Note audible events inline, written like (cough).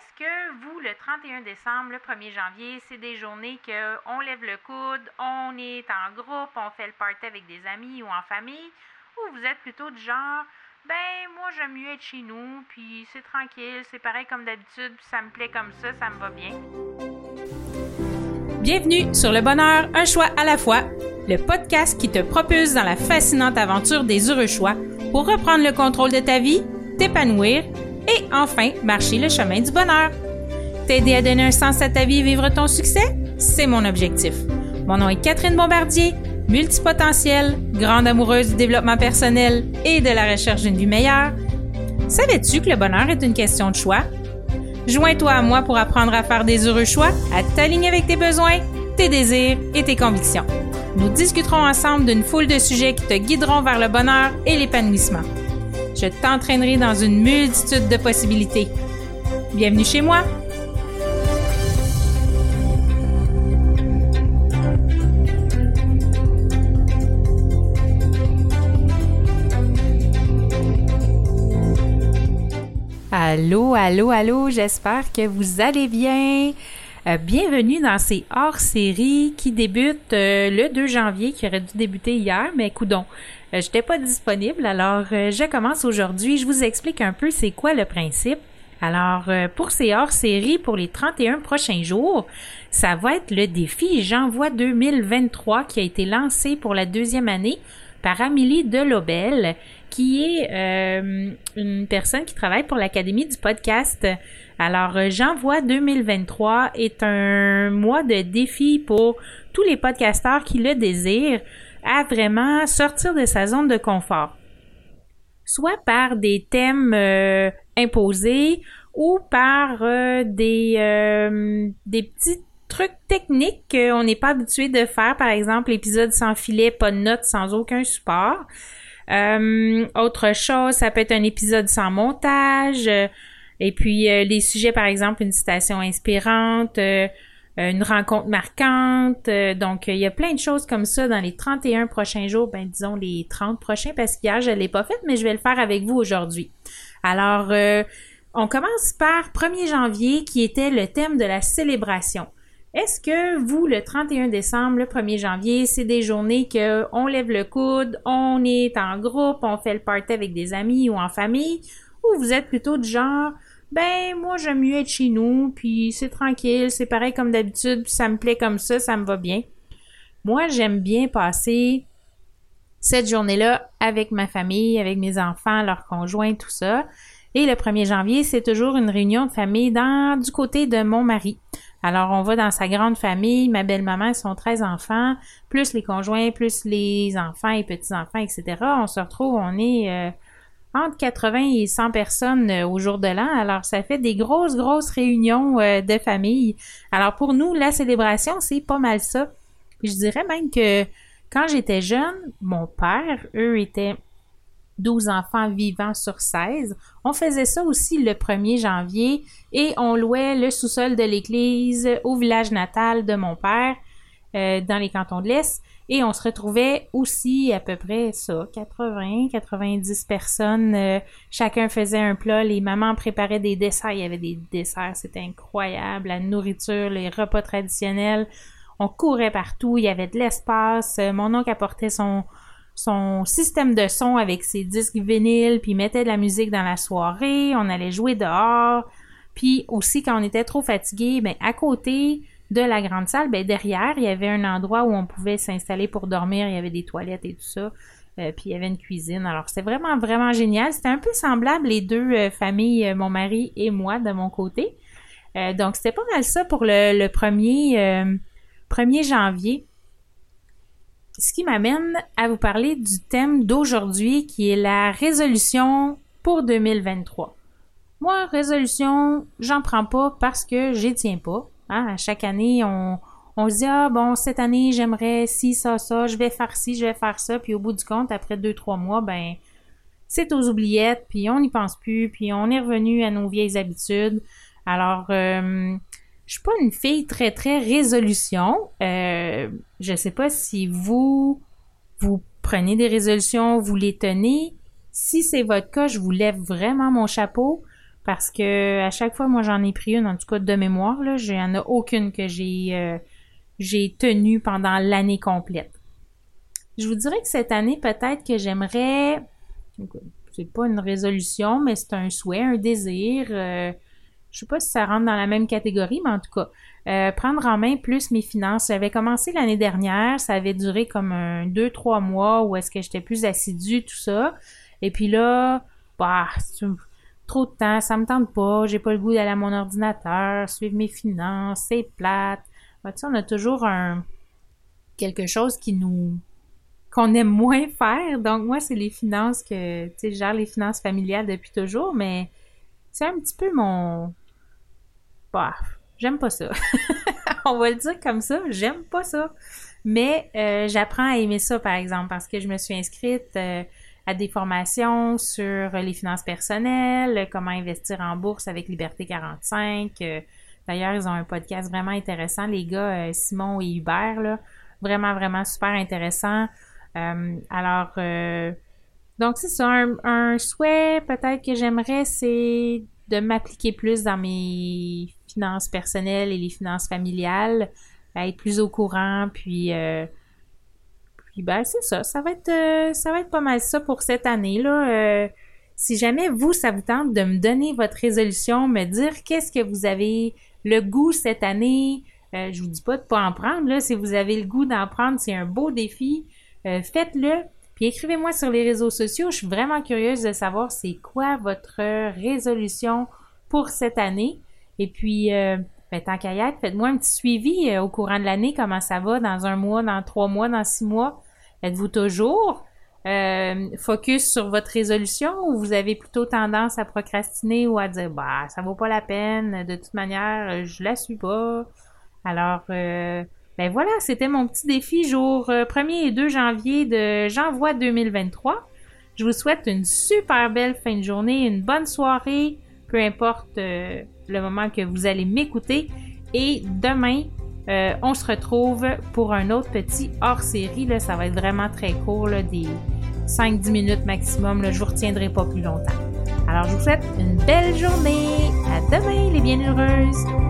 Est-ce que vous, le 31 décembre, le 1er janvier, c'est des journées qu'on lève le coude, on est en groupe, on fait le party avec des amis ou en famille, ou vous êtes plutôt du genre, ben moi j'aime mieux être chez nous, puis c'est tranquille, c'est pareil comme d'habitude, puis ça me plaît comme ça, ça me va bien? Bienvenue sur Le Bonheur, un choix à la fois, le podcast qui te propulse dans la fascinante aventure des heureux choix pour reprendre le contrôle de ta vie, t'épanouir et enfin marcher le chemin du bonheur. T'aider à donner un sens à ta vie et vivre ton succès, c'est mon objectif. Mon nom est Catherine Bombardier, multipotentielle, grande amoureuse du développement personnel et de la recherche d'une vie meilleure. Savais-tu que le bonheur est une question de choix? Joins-toi à moi pour apprendre à faire des heureux choix, à t'aligner avec tes besoins, tes désirs et tes convictions. Nous discuterons ensemble d'une foule de sujets qui te guideront vers le bonheur et l'épanouissement. Je t'entraînerai dans une multitude de possibilités. Bienvenue chez moi! Allô, allô, allô, j'espère que vous allez bien. Euh, bienvenue dans ces hors-séries qui débutent euh, le 2 janvier, qui aurait dû débuter hier, mais coudon, euh, j'étais pas disponible, alors je commence aujourd'hui. Je vous explique un peu c'est quoi le principe. Alors, pour ces hors-séries, pour les 31 prochains jours, ça va être le défi J'envoie 2023 qui a été lancé pour la deuxième année par Amélie Delobel, qui est une personne qui travaille pour l'Académie du podcast. Alors, euh, J'envoie 2023 est un mois de défi pour tous les podcasteurs qui le désirent à vraiment sortir de sa zone de confort. Soit par des thèmes euh, imposés ou par euh, des, des petits trucs techniques qu'on n'est pas habitué de faire, par exemple l'épisode sans filet, pas de notes, sans aucun support. autre chose, ça peut être un épisode sans montage, et puis euh, les sujets, par exemple, une citation inspirante, euh, une rencontre marquante. Euh, donc, il y a plein de choses comme ça dans les 31 prochains jours, ben disons les 30 prochains, parce qu'hier, je ne l'ai pas fait, mais je vais le faire avec vous aujourd'hui. Alors, on commence par 1er janvier, qui était le thème de la célébration. Est-ce que vous, le 31 décembre, le 1er janvier, c'est des journées que on lève le coude, on est en groupe, on fait le party avec des amis ou en famille, ou vous êtes plutôt du genre, ben moi j'aime mieux être chez nous, puis c'est tranquille, c'est pareil comme d'habitude, ça me plaît comme ça, ça me va bien. Moi j'aime bien passer cette journée-là avec ma famille, avec mes enfants, leurs conjoints, tout ça. Et le 1er janvier, c'est toujours une réunion de famille dans du côté de mon mari. Alors, on va dans sa grande famille, ma belle-maman, son 13 enfants, plus les conjoints, plus les enfants et petits-enfants, etc. On se retrouve, on est euh, entre 80 et 100 personnes euh, au jour de l'an. Alors, ça fait des grosses, grosses réunions euh, de famille. Alors, pour nous, la célébration, c'est pas mal ça. Je dirais même que quand j'étais jeune, mon père, eux, étaient 12 enfants vivants sur 16. On faisait ça aussi le 1er janvier et on louait le sous-sol de l'église au village natal de mon père euh, dans les cantons de l'Est. Et on se retrouvait aussi à peu près ça, 80, 90 personnes. Euh, chacun faisait un plat. Les mamans préparaient des desserts. Il y avait des desserts. C'était incroyable. La nourriture, les repas traditionnels. On courait partout. Il y avait de l'espace. Euh, mon oncle apportait son, son système de son avec ses disques vinyles, puis mettait de la musique dans la soirée. On allait jouer dehors. Puis aussi, quand on était trop fatigué, ben, à côté, de la grande salle, ben derrière, il y avait un endroit où on pouvait s'installer pour dormir. Il y avait des toilettes et tout ça. Euh, puis il y avait une cuisine. Alors c'était vraiment, vraiment génial. C'était un peu semblable les deux euh, familles, euh, mon mari et moi, de mon côté. donc c'était pas mal ça pour le, le premier, 1er janvier. Ce qui m'amène à vous parler du thème d'aujourd'hui qui est la résolution pour 2023. Moi, résolution, j'en prends pas parce que j'y tiens pas. Hein, à chaque année, on, on se dit ah bon cette année j'aimerais ci ça ça je vais faire ci je vais faire ça puis au bout du compte après deux trois mois ben c'est aux oubliettes puis on n'y pense plus puis on est revenu à nos vieilles habitudes alors euh, je suis pas une fille très très résolution euh, je sais pas si vous vous prenez des résolutions vous les tenez si c'est votre cas je vous lève vraiment mon chapeau parce que à chaque fois, moi, j'en ai pris une, en tout cas de mémoire, là, il n'y en a aucune que j'ai euh, j'ai tenue pendant l'année complète. Je vous dirais que cette année, peut-être que j'aimerais, c'est pas une résolution, mais c'est un souhait, un désir. Euh, je sais pas si ça rentre dans la même catégorie, mais en tout cas, euh, prendre en main plus mes finances. J'avais commencé l'année dernière, ça avait duré comme un deux, trois mois où est-ce que j'étais plus assidue, tout ça. Et puis là, bah, trop de temps, ça me tente pas, j'ai pas le goût d'aller à mon ordinateur, suivre mes finances, c'est plate. Bah, tu sais, on a toujours un quelque chose qui nous qu'on aime moins faire. Donc moi, c'est les finances que tu sais, je gère les finances familiales depuis toujours, mais c'est un petit peu mon bah, j'aime pas ça. (laughs) on va le dire comme ça, j'aime pas ça. Mais euh, j'apprends à aimer ça, par exemple, parce que je me suis inscrite euh, à des formations sur les finances personnelles, comment investir en bourse avec Liberté 45. Euh, d'ailleurs, ils ont un podcast vraiment intéressant, les gars, Simon et Hubert, là. Vraiment, vraiment super intéressant. alors, donc c'est un, un souhait peut-être que j'aimerais, c'est de m'appliquer plus dans mes finances personnelles et les finances familiales, être plus au courant, puis euh, puis ben c'est ça, ça va être euh, ça va être pas mal ça pour cette année là. Euh, si jamais vous ça vous tente de me donner votre résolution, me dire qu'est-ce que vous avez le goût cette année, je vous dis pas de pas en prendre si vous avez le goût d'en prendre, c'est un beau défi, faites-le. Puis écrivez-moi sur les réseaux sociaux, je suis vraiment curieuse de savoir c'est quoi votre résolution pour cette année. Et puis, euh, ben, tant qu'à y être, faites-moi un petit suivi euh, au courant de l'année, comment ça va dans un mois, dans trois mois, dans six mois. Êtes-vous toujours euh, focus sur votre résolution ou vous avez plutôt tendance à procrastiner ou à dire bah ça vaut pas la peine, de toute manière, je la suis pas. Alors ben voilà, c'était mon petit défi jour 1er et 2 janvier de janvier 2023. Je vous souhaite une super belle fin de journée, une bonne soirée, peu importe le moment que vous allez m'écouter. Et demain, euh, on se retrouve pour un autre petit hors-série. Ça va être vraiment très court, des 5-10 minutes maximum. Là, je vous retiendrai pas plus longtemps. Alors, je vous souhaite une belle journée. À demain, les bienheureuses.